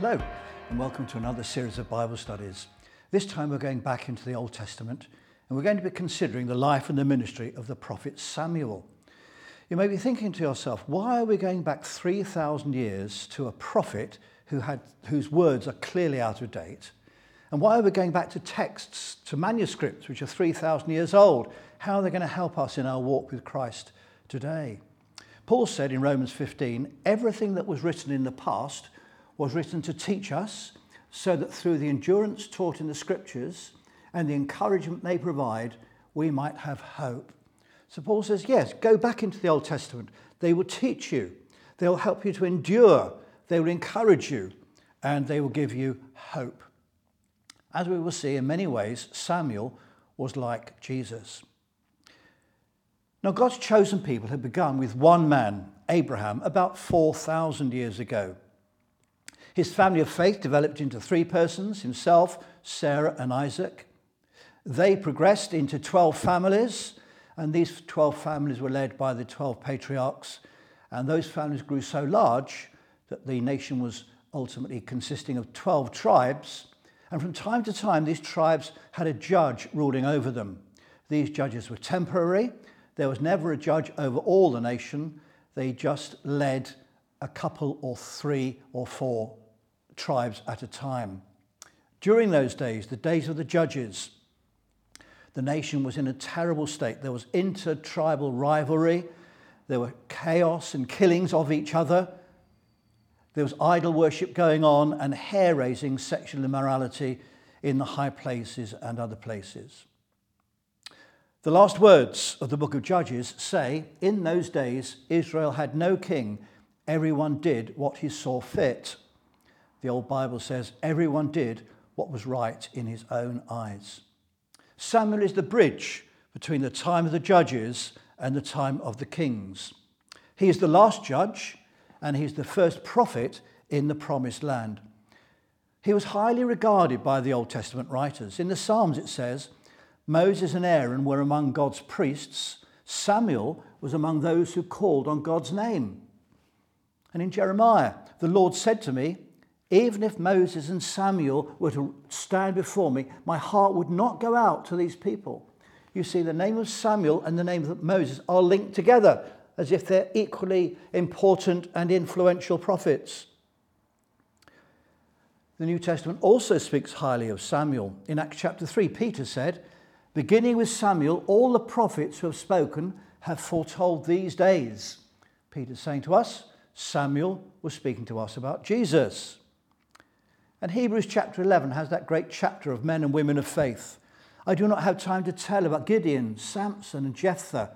Hello, and welcome to another series of Bible studies. This time we're going back into the Old Testament and we're going to be considering the life and the ministry of the prophet Samuel. You may be thinking to yourself, why are we going back 3,000 years to a prophet who had, whose words are clearly out of date? And why are we going back to texts, to manuscripts which are 3,000 years old? How are they going to help us in our walk with Christ today? Paul said in Romans 15, everything that was written in the past was written to teach us, so that through the endurance taught in the scriptures and the encouragement they provide, we might have hope. So Paul says, yes, go back into the Old Testament. They will teach you, they'll help you to endure, they will encourage you, and they will give you hope. As we will see, in many ways, Samuel was like Jesus. Now, God's chosen people had begun with one man, Abraham, about 4,000 years ago. His family of faith developed into three persons himself, Sarah, and Isaac. They progressed into 12 families, and these 12 families were led by the 12 patriarchs. And those families grew so large that the nation was ultimately consisting of 12 tribes. And from time to time, these tribes had a judge ruling over them. These judges were temporary. There was never a judge over all the nation. They just led a couple or three or four tribes at a time. During those days, the days of the judges, the nation was in a terrible state. There was inter-tribal rivalry. There were chaos and killings of each other. There was idol worship going on and hair raising sexual immorality in the high places and other places. The last words of the book of Judges say, In those days, Israel had no king. Everyone did what he saw fit the old Bible says, everyone did what was right in his own eyes. Samuel is the bridge between the time of the judges and the time of the kings. He is the last judge and he's the first prophet in the promised land. He was highly regarded by the Old Testament writers. In the Psalms, it says, Moses and Aaron were among God's priests. Samuel was among those who called on God's name. And in Jeremiah, the Lord said to me, even if Moses and Samuel were to stand before me, my heart would not go out to these people. You see, the name of Samuel and the name of Moses are linked together as if they're equally important and influential prophets. The New Testament also speaks highly of Samuel. In Acts chapter 3, Peter said, Beginning with Samuel, all the prophets who have spoken have foretold these days. Peter's saying to us, Samuel was speaking to us about Jesus. And Hebrews chapter 11 has that great chapter of men and women of faith. I do not have time to tell about Gideon, Samson, and Jephthah,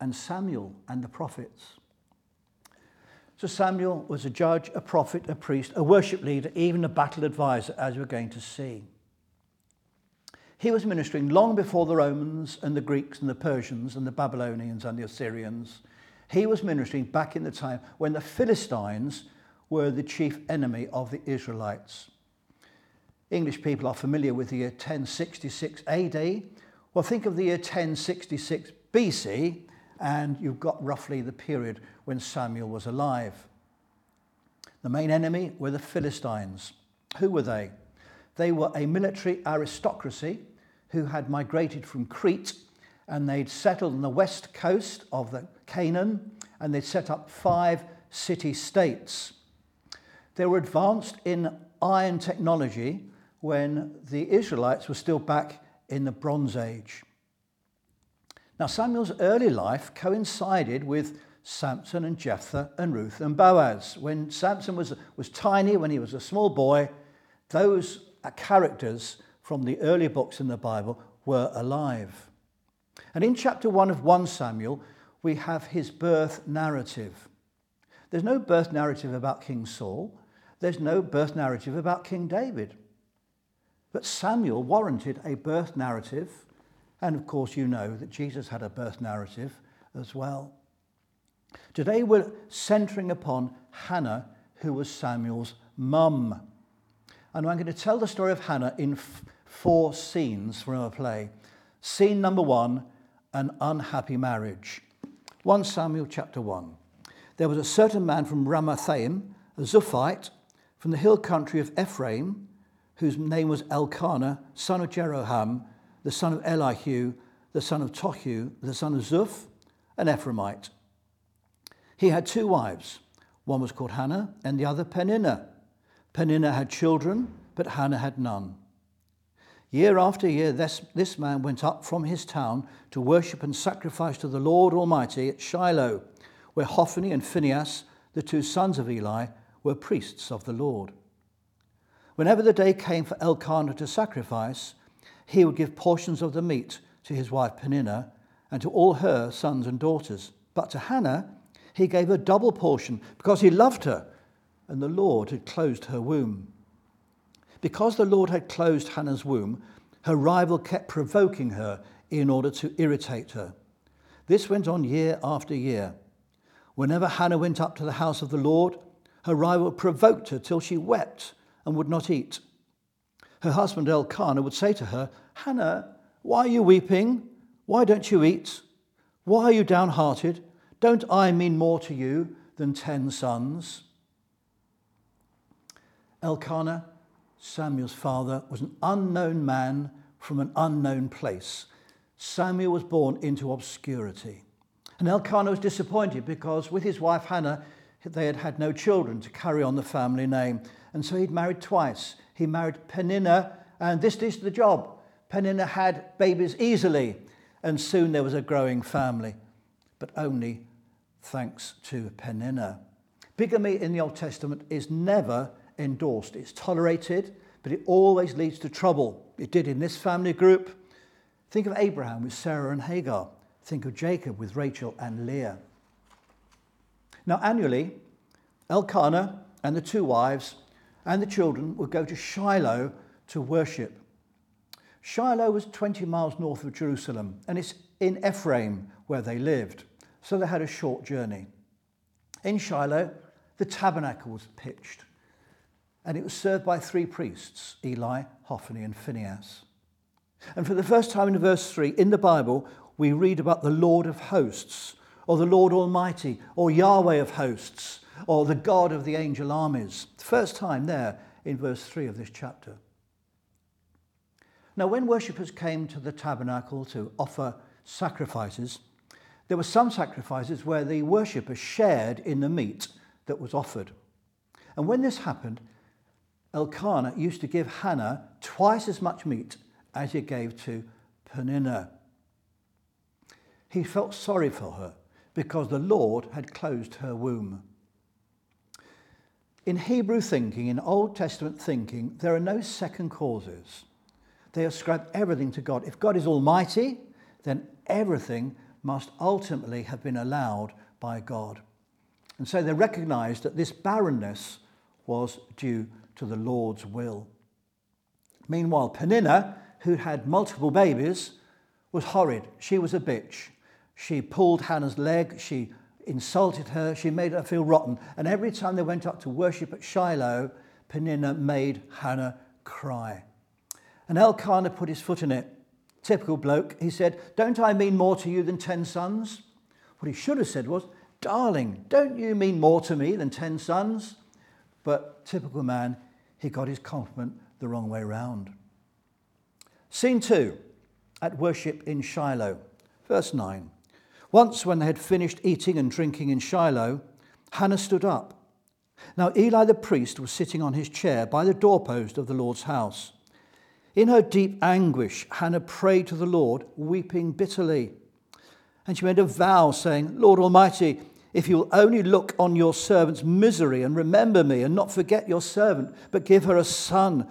and Samuel and the prophets. So Samuel was a judge, a prophet, a priest, a worship leader, even a battle advisor, as we're going to see. He was ministering long before the Romans and the Greeks and the Persians and the Babylonians and the Assyrians. He was ministering back in the time when the Philistines were the chief enemy of the Israelites. English people are familiar with the year 1066 AD. Well, think of the year 1066 BC, and you've got roughly the period when Samuel was alive. The main enemy were the Philistines. Who were they? They were a military aristocracy who had migrated from Crete and they'd settled on the west coast of the Canaan and they'd set up five city states. They were advanced in iron technology when the Israelites were still back in the Bronze Age. Now, Samuel's early life coincided with Samson and Jephthah and Ruth and Boaz. When Samson was, was tiny, when he was a small boy, those uh, characters from the early books in the Bible were alive. And in chapter 1 of 1 Samuel, we have his birth narrative. There's no birth narrative about King Saul. There's no birth narrative about King David. But Samuel warranted a birth narrative. And of course, you know that Jesus had a birth narrative as well. Today, we're centering upon Hannah, who was Samuel's mum. And I'm going to tell the story of Hannah in f- four scenes from a play. Scene number one an unhappy marriage. 1 Samuel chapter 1. There was a certain man from Ramathaim, a Zuphite, from the hill country of Ephraim, whose name was Elkanah, son of Jeroham, the son of Elihu, the son of Tohu, the son of Zuph, an Ephraimite. He had two wives. One was called Hannah, and the other Peninnah. Peninnah had children, but Hannah had none. Year after year, this, this man went up from his town to worship and sacrifice to the Lord Almighty at Shiloh, where Hophni and Phinehas, the two sons of Eli, were priests of the Lord. Whenever the day came for Elkanah to sacrifice, he would give portions of the meat to his wife Peninnah and to all her sons and daughters. But to Hannah, he gave a double portion because he loved her, and the Lord had closed her womb. Because the Lord had closed Hannah's womb, her rival kept provoking her in order to irritate her. This went on year after year. Whenever Hannah went up to the house of the Lord, her rival provoked her till she wept and would not eat. Her husband Elkanah would say to her, Hannah, why are you weeping? Why don't you eat? Why are you downhearted? Don't I mean more to you than ten sons? Elkanah, Samuel's father, was an unknown man from an unknown place. Samuel was born into obscurity. And Elkanah was disappointed because with his wife Hannah, they had had no children to carry on the family name. And so he'd married twice. He married Penina, and this is the job. Penina had babies easily, and soon there was a growing family, but only thanks to Penina. Bigamy in the Old Testament is never endorsed. It's tolerated, but it always leads to trouble. It did in this family group. Think of Abraham with Sarah and Hagar. Think of Jacob with Rachel and Leah. Now, annually, Elkanah and the two wives and the children would go to Shiloh to worship. Shiloh was 20 miles north of Jerusalem, and it's in Ephraim where they lived, so they had a short journey. In Shiloh, the tabernacle was pitched, and it was served by three priests Eli, Hophni, and Phinehas. And for the first time in verse 3 in the Bible, we read about the Lord of hosts, or the Lord Almighty, or Yahweh of hosts, or the God of the angel armies. First time there in verse 3 of this chapter. Now, when worshippers came to the tabernacle to offer sacrifices, there were some sacrifices where the worshipper shared in the meat that was offered. And when this happened, Elkanah used to give Hannah twice as much meat as he gave to Peninnah. He felt sorry for her because the Lord had closed her womb. In Hebrew thinking, in Old Testament thinking, there are no second causes. They ascribe everything to God. If God is almighty, then everything must ultimately have been allowed by God. And so they recognized that this barrenness was due to the Lord's will. Meanwhile, Peninnah, who had multiple babies, was horrid. She was a bitch. She pulled Hannah's leg, she insulted her, she made her feel rotten. And every time they went up to worship at Shiloh, Peninnah made Hannah cry. And Elkanah put his foot in it. Typical bloke. He said, Don't I mean more to you than ten sons? What he should have said was, Darling, don't you mean more to me than ten sons? But typical man, he got his compliment the wrong way round. Scene two at worship in Shiloh, verse 9. Once, when they had finished eating and drinking in Shiloh, Hannah stood up. Now, Eli the priest was sitting on his chair by the doorpost of the Lord's house. In her deep anguish, Hannah prayed to the Lord, weeping bitterly. And she made a vow, saying, Lord Almighty, if you will only look on your servant's misery and remember me and not forget your servant, but give her a son,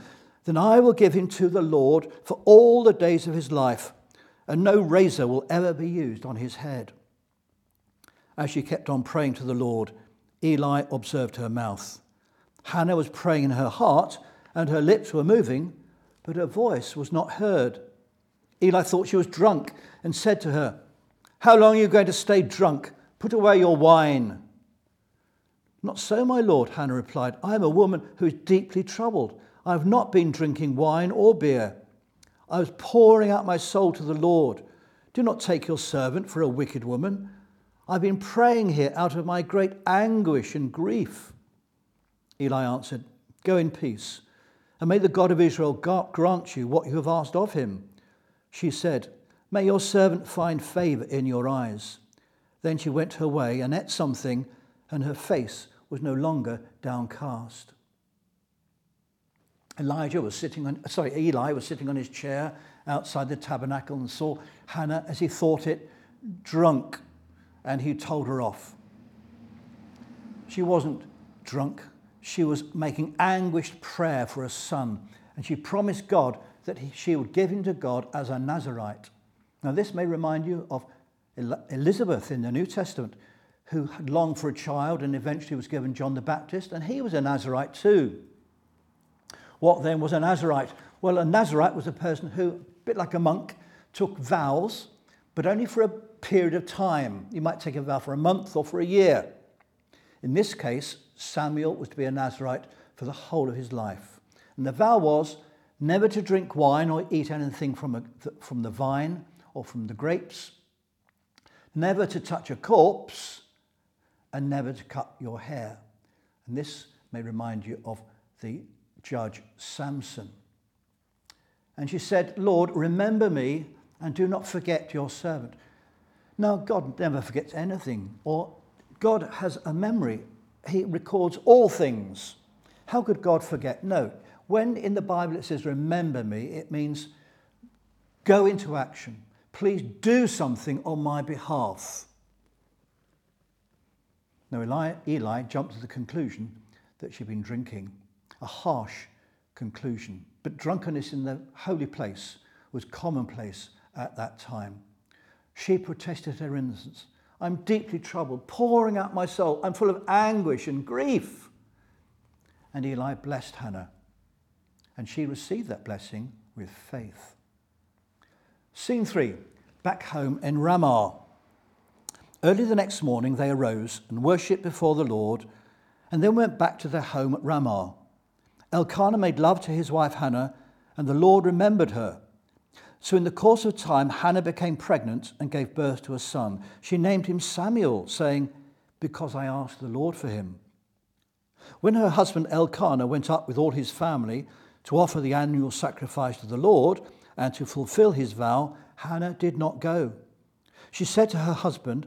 then I will give him to the Lord for all the days of his life, and no razor will ever be used on his head. As she kept on praying to the Lord, Eli observed her mouth. Hannah was praying in her heart, and her lips were moving but her voice was not heard. Eli thought she was drunk and said to her, How long are you going to stay drunk? Put away your wine. Not so, my lord, Hannah replied. I am a woman who is deeply troubled. I have not been drinking wine or beer. I was pouring out my soul to the Lord. Do not take your servant for a wicked woman. I've been praying here out of my great anguish and grief. Eli answered, Go in peace, and may the God of Israel grant you what you have asked of him. She said, May your servant find favor in your eyes. Then she went her way and ate something, and her face was no longer downcast. Elijah was sitting on, sorry, Eli was sitting on his chair outside the tabernacle and saw Hannah, as he thought it, drunk, and he told her off. She wasn't drunk, she was making anguished prayer for a son, and she promised God that he, she would give him to God as a Nazarite. Now, this may remind you of Elizabeth in the New Testament, who had longed for a child and eventually was given John the Baptist, and he was a Nazarite too. What then was a Nazarite? Well, a Nazarite was a person who, a bit like a monk, took vows, but only for a period of time. You might take a vow for a month or for a year. In this case, Samuel was to be a Nazarite for the whole of his life. And the vow was never to drink wine or eat anything from, a, from the vine or from the grapes, never to touch a corpse, and never to cut your hair. And this may remind you of the judge Samson. And she said, Lord, remember me and do not forget your servant. Now, God never forgets anything, or God has a memory. He records all things. How could God forget? No. When in the Bible it says, remember me, it means go into action. Please do something on my behalf. Now, Eli, Eli jumped to the conclusion that she'd been drinking, a harsh conclusion. But drunkenness in the holy place was commonplace at that time. She protested her innocence. I'm deeply troubled, pouring out my soul. I'm full of anguish and grief. And Eli blessed Hannah, and she received that blessing with faith. Scene three, back home in Ramah. Early the next morning, they arose and worshipped before the Lord, and then went back to their home at Ramah. Elkanah made love to his wife Hannah, and the Lord remembered her. So, in the course of time, Hannah became pregnant and gave birth to a son. She named him Samuel, saying, Because I asked the Lord for him. When her husband Elkanah went up with all his family to offer the annual sacrifice to the Lord and to fulfill his vow, Hannah did not go. She said to her husband,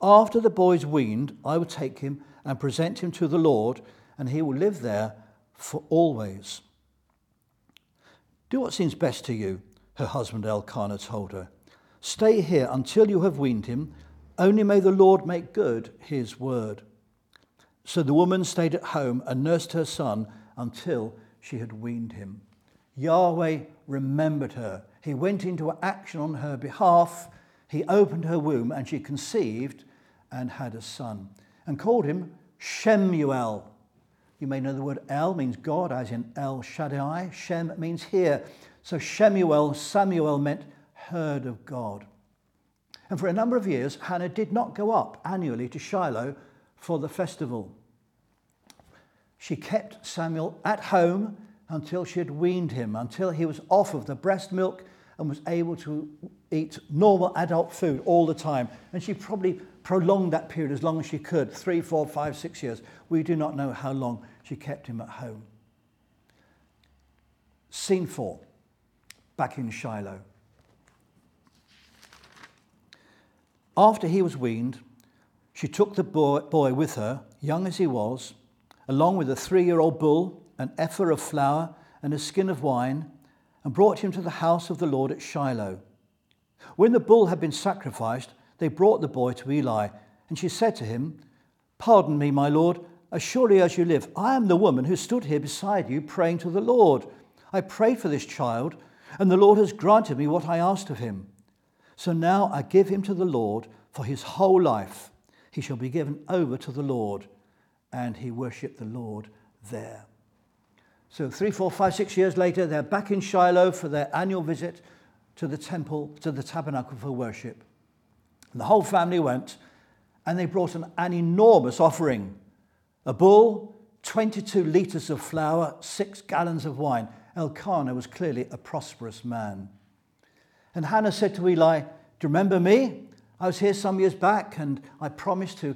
After the boy is weaned, I will take him and present him to the Lord, and he will live there for always. Do what seems best to you her husband Elkanah told her. Stay here until you have weaned him. Only may the Lord make good his word. So the woman stayed at home and nursed her son until she had weaned him. Yahweh remembered her. He went into action on her behalf. He opened her womb and she conceived and had a son and called him Shemuel. You may know the word El means God, as in El Shaddai. Shem means here. So Shemuel, Samuel meant heard of God. And for a number of years, Hannah did not go up annually to Shiloh for the festival. She kept Samuel at home until she had weaned him, until he was off of the breast milk and was able to eat normal adult food all the time. And she probably prolonged that period as long as she could three, four, five, six years. We do not know how long she kept him at home. Scene four back in Shiloh. After he was weaned, she took the boy with her, young as he was, along with a three year old bull, an ephah of flour, and a skin of wine, and brought him to the house of the Lord at Shiloh. When the bull had been sacrificed, they brought the boy to Eli, and she said to him, Pardon me, my Lord, as surely as you live, I am the woman who stood here beside you praying to the Lord. I prayed for this child and the Lord has granted me what I asked of him. So now I give him to the Lord for his whole life. He shall be given over to the Lord. And he worshipped the Lord there. So, three, four, five, six years later, they're back in Shiloh for their annual visit to the temple, to the tabernacle for worship. And the whole family went, and they brought an, an enormous offering a bull, 22 litres of flour, six gallons of wine. Elkanah was clearly a prosperous man. And Hannah said to Eli, Do you remember me? I was here some years back and I promised to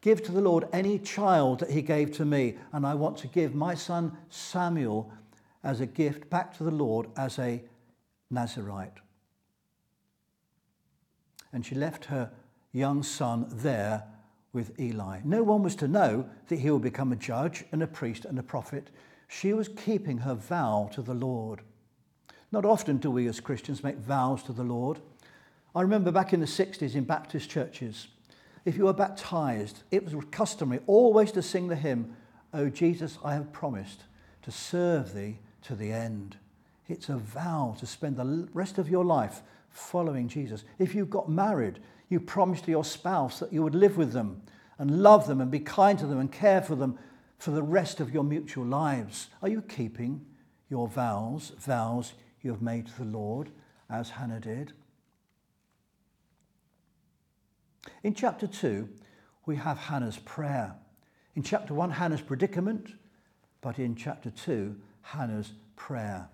give to the Lord any child that he gave to me, and I want to give my son Samuel as a gift back to the Lord as a Nazarite. And she left her young son there with Eli. No one was to know that he would become a judge and a priest and a prophet. She was keeping her vow to the Lord. Not often do we as Christians make vows to the Lord. I remember back in the 60s in Baptist churches, if you were baptized, it was customary always to sing the hymn, Oh Jesus, I have promised to serve thee to the end. It's a vow to spend the rest of your life following Jesus. If you got married, you promised to your spouse that you would live with them and love them and be kind to them and care for them for the rest of your mutual lives. Are you keeping your vows, vows you have made to the Lord, as Hannah did? In chapter 2, we have Hannah's prayer. In chapter 1, Hannah's predicament, but in chapter 2, Hannah's prayer.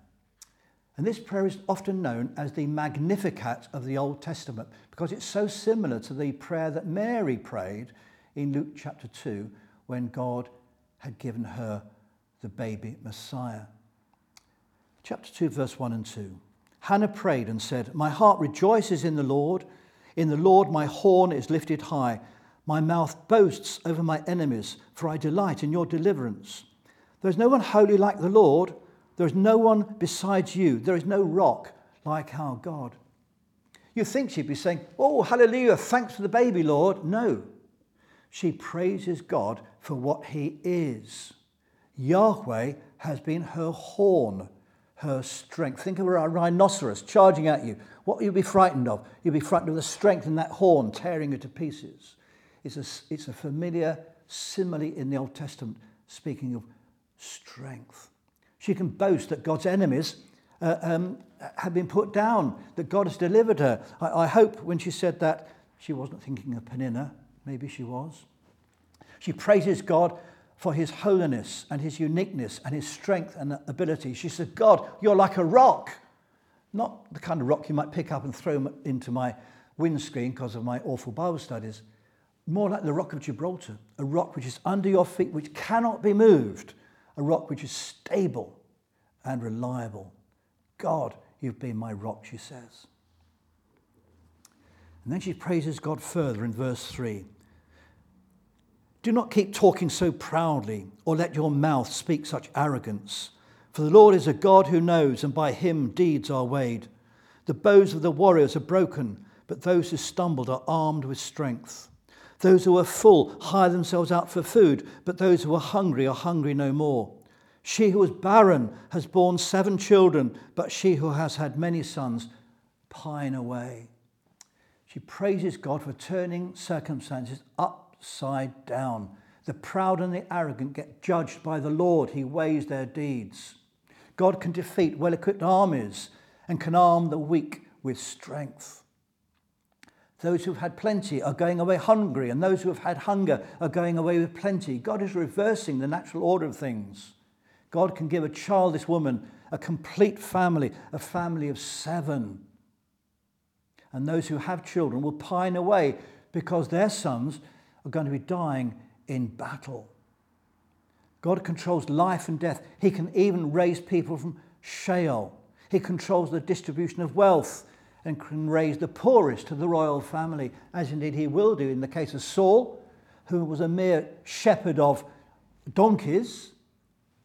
And this prayer is often known as the Magnificat of the Old Testament because it's so similar to the prayer that Mary prayed in Luke chapter 2 when God had given her the baby Messiah. Chapter 2, verse 1 and 2. Hannah prayed and said, My heart rejoices in the Lord. In the Lord my horn is lifted high. My mouth boasts over my enemies, for I delight in your deliverance. There is no one holy like the Lord. There is no one besides you. There is no rock like our God. You think she'd be saying, Oh, hallelujah, thanks for the baby, Lord. No. She praises God for what he is. Yahweh has been her horn, her strength. Think of a rhinoceros charging at you. What will you be frightened of? You'll be frightened of the strength in that horn tearing you to pieces. It's a, it's a familiar simile in the Old Testament speaking of strength. She can boast that God's enemies uh, um, have been put down, that God has delivered her. I, I hope when she said that, she wasn't thinking of Peninnah. Maybe she was. She praises God for his holiness and his uniqueness and his strength and ability. She said, God, you're like a rock. Not the kind of rock you might pick up and throw into my windscreen because of my awful Bible studies. More like the rock of Gibraltar, a rock which is under your feet, which cannot be moved, a rock which is stable and reliable. God, you've been my rock, she says. And then she praises God further in verse 3. Do not keep talking so proudly, or let your mouth speak such arrogance. For the Lord is a God who knows, and by him deeds are weighed. The bows of the warriors are broken, but those who stumbled are armed with strength. Those who are full hire themselves out for food, but those who are hungry are hungry no more. She who was barren has borne seven children, but she who has had many sons pine away. She praises God for turning circumstances upside down. The proud and the arrogant get judged by the Lord, He weighs their deeds. God can defeat well equipped armies and can arm the weak with strength. Those who've had plenty are going away hungry, and those who have had hunger are going away with plenty. God is reversing the natural order of things. God can give a childless woman a complete family, a family of seven. And those who have children will pine away because their sons are going to be dying in battle. God controls life and death. He can even raise people from Sheol. He controls the distribution of wealth and can raise the poorest to the royal family, as indeed he will do in the case of Saul, who was a mere shepherd of donkeys,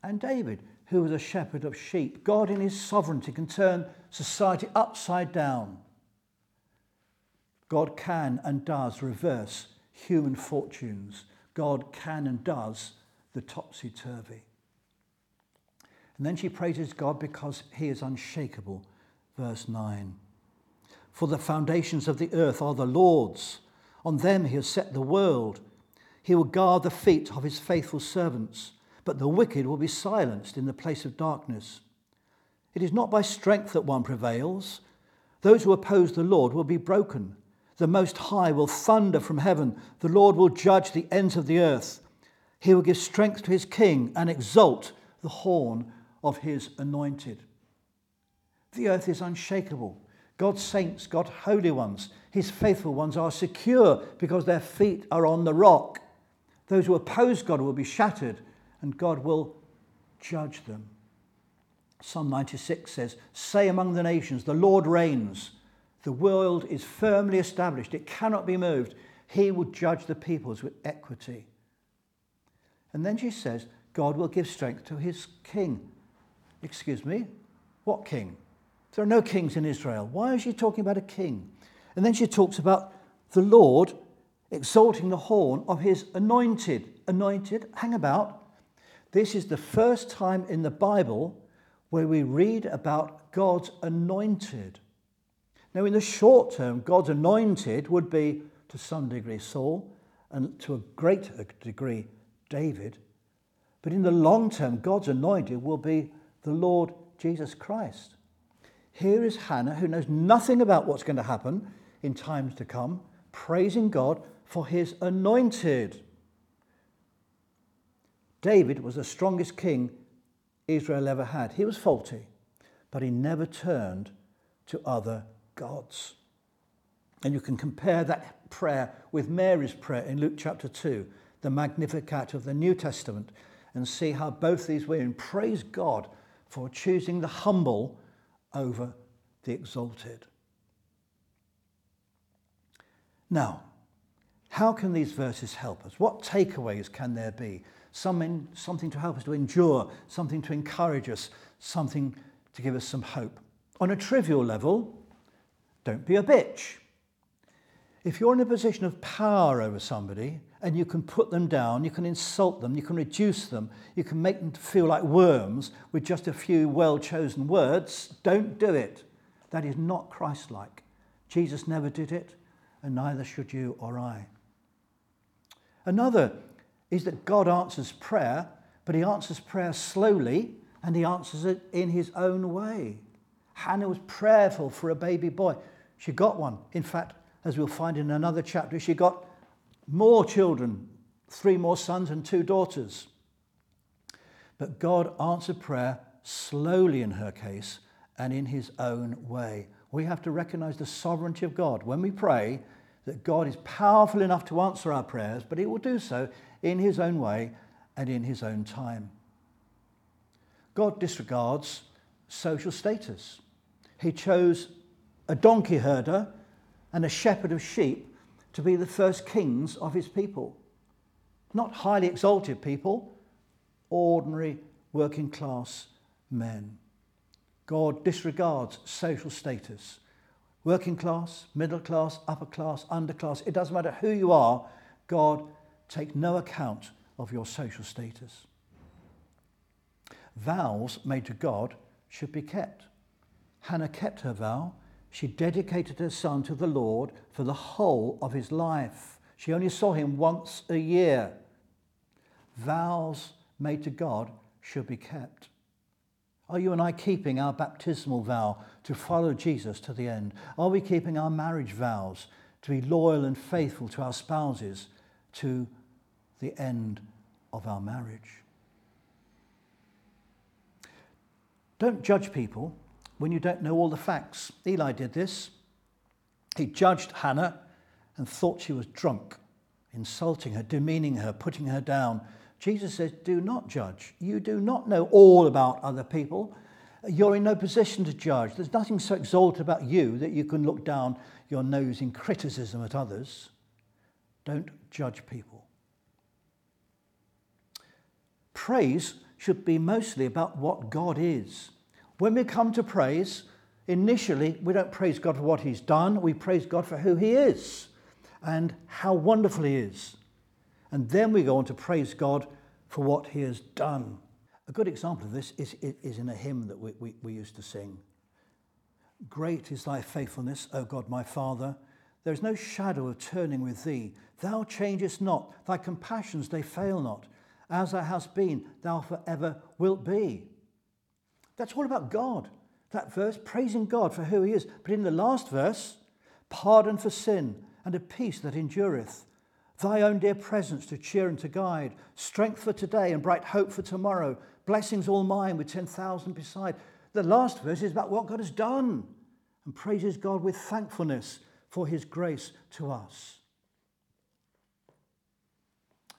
and David, who was a shepherd of sheep. God, in his sovereignty, can turn society upside down. God can and does reverse human fortunes. God can and does the topsy turvy. And then she praises God because he is unshakable. Verse 9. For the foundations of the earth are the Lord's. On them he has set the world. He will guard the feet of his faithful servants, but the wicked will be silenced in the place of darkness. It is not by strength that one prevails. Those who oppose the Lord will be broken. The Most High will thunder from heaven. The Lord will judge the ends of the earth. He will give strength to his king and exalt the horn of his anointed. The earth is unshakable. God's saints, God's holy ones, his faithful ones are secure because their feet are on the rock. Those who oppose God will be shattered, and God will judge them. Psalm 96 says, Say among the nations, the Lord reigns. The world is firmly established, it cannot be moved. He will judge the peoples with equity. And then she says, God will give strength to his king. Excuse me, what king? There are no kings in Israel. Why is she talking about a king? And then she talks about the Lord exalting the horn of his anointed. Anointed, hang about. This is the first time in the Bible where we read about God's anointed. Now, in the short term, God's anointed would be to some degree Saul and to a greater degree David. But in the long term, God's anointed will be the Lord Jesus Christ. Here is Hannah, who knows nothing about what's going to happen in times to come, praising God for his anointed. David was the strongest king Israel ever had. He was faulty, but he never turned to other gods. And you can compare that prayer with Mary's prayer in Luke chapter 2, the Magnificat of the New Testament, and see how both these women praise God for choosing the humble over the exalted. Now, how can these verses help us? What takeaways can there be? Something, to help us to endure, something to encourage us, something to give us some hope. On a trivial level, don't be a bitch. If you're in a position of power over somebody and you can put them down, you can insult them, you can reduce them, you can make them feel like worms with just a few well chosen words, don't do it. That is not Christ like. Jesus never did it, and neither should you or I. Another is that God answers prayer, but he answers prayer slowly and he answers it in his own way. Hannah was prayerful for a baby boy. She got one. In fact, as we'll find in another chapter, she got more children, three more sons and two daughters. But God answered prayer slowly in her case and in his own way. We have to recognize the sovereignty of God. When we pray, that God is powerful enough to answer our prayers, but he will do so in his own way and in his own time. God disregards social status. He chose a donkey herder and a shepherd of sheep to be the first kings of his people. Not highly exalted people, ordinary working class men. God disregards social status. Working class, middle class, upper class, underclass, it doesn't matter who you are, God takes no account of your social status. Vows made to God should be kept. Hannah kept her vow she dedicated her son to the Lord for the whole of his life. She only saw him once a year. Vows made to God should be kept. Are you and I keeping our baptismal vow to follow Jesus to the end? Are we keeping our marriage vows to be loyal and faithful to our spouses to the end of our marriage? Don't judge people when you don't know all the facts. Eli did this. He judged Hannah and thought she was drunk, insulting her, demeaning her, putting her down. Jesus says, Do not judge. You do not know all about other people. You're in no position to judge. There's nothing so exalted about you that you can look down your nose in criticism at others. Don't judge people. Praise should be mostly about what God is. When we come to praise, initially we don't praise God for what He's done, we praise God for who He is and how wonderful He is. And then we go on to praise God for what He has done. A good example of this is, is in a hymn that we, we, we used to sing. Great is thy faithfulness, O God my Father. There is no shadow of turning with thee. Thou changest not, thy compassions they fail not. As thou hast been, thou forever wilt be. That's all about God. That verse, praising God for who he is. But in the last verse, pardon for sin and a peace that endureth. Thy own dear presence to cheer and to guide, strength for today and bright hope for tomorrow, blessings all mine with 10,000 beside. The last verse is about what God has done and praises God with thankfulness for his grace to us.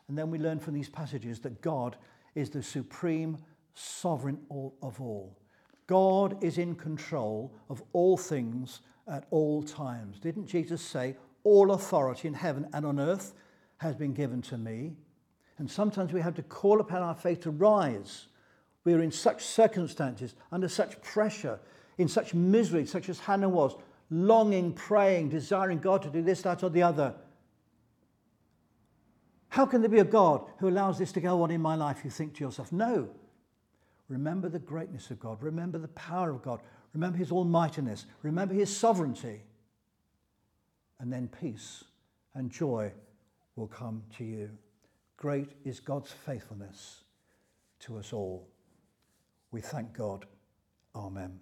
And then we learn from these passages that God is the supreme sovereign of all. God is in control of all things at all times. Didn't Jesus say, All authority in heaven and on earth has been given to me? And sometimes we have to call upon our faith to rise. We are in such circumstances, under such pressure, in such misery, such as Hannah was, longing, praying, desiring God to do this, that, or the other. How can there be a God who allows this to go on in my life? You think to yourself, no. Remember the greatness of God. Remember the power of God. Remember his almightiness. Remember his sovereignty. And then peace and joy will come to you. Great is God's faithfulness to us all. We thank God. Amen.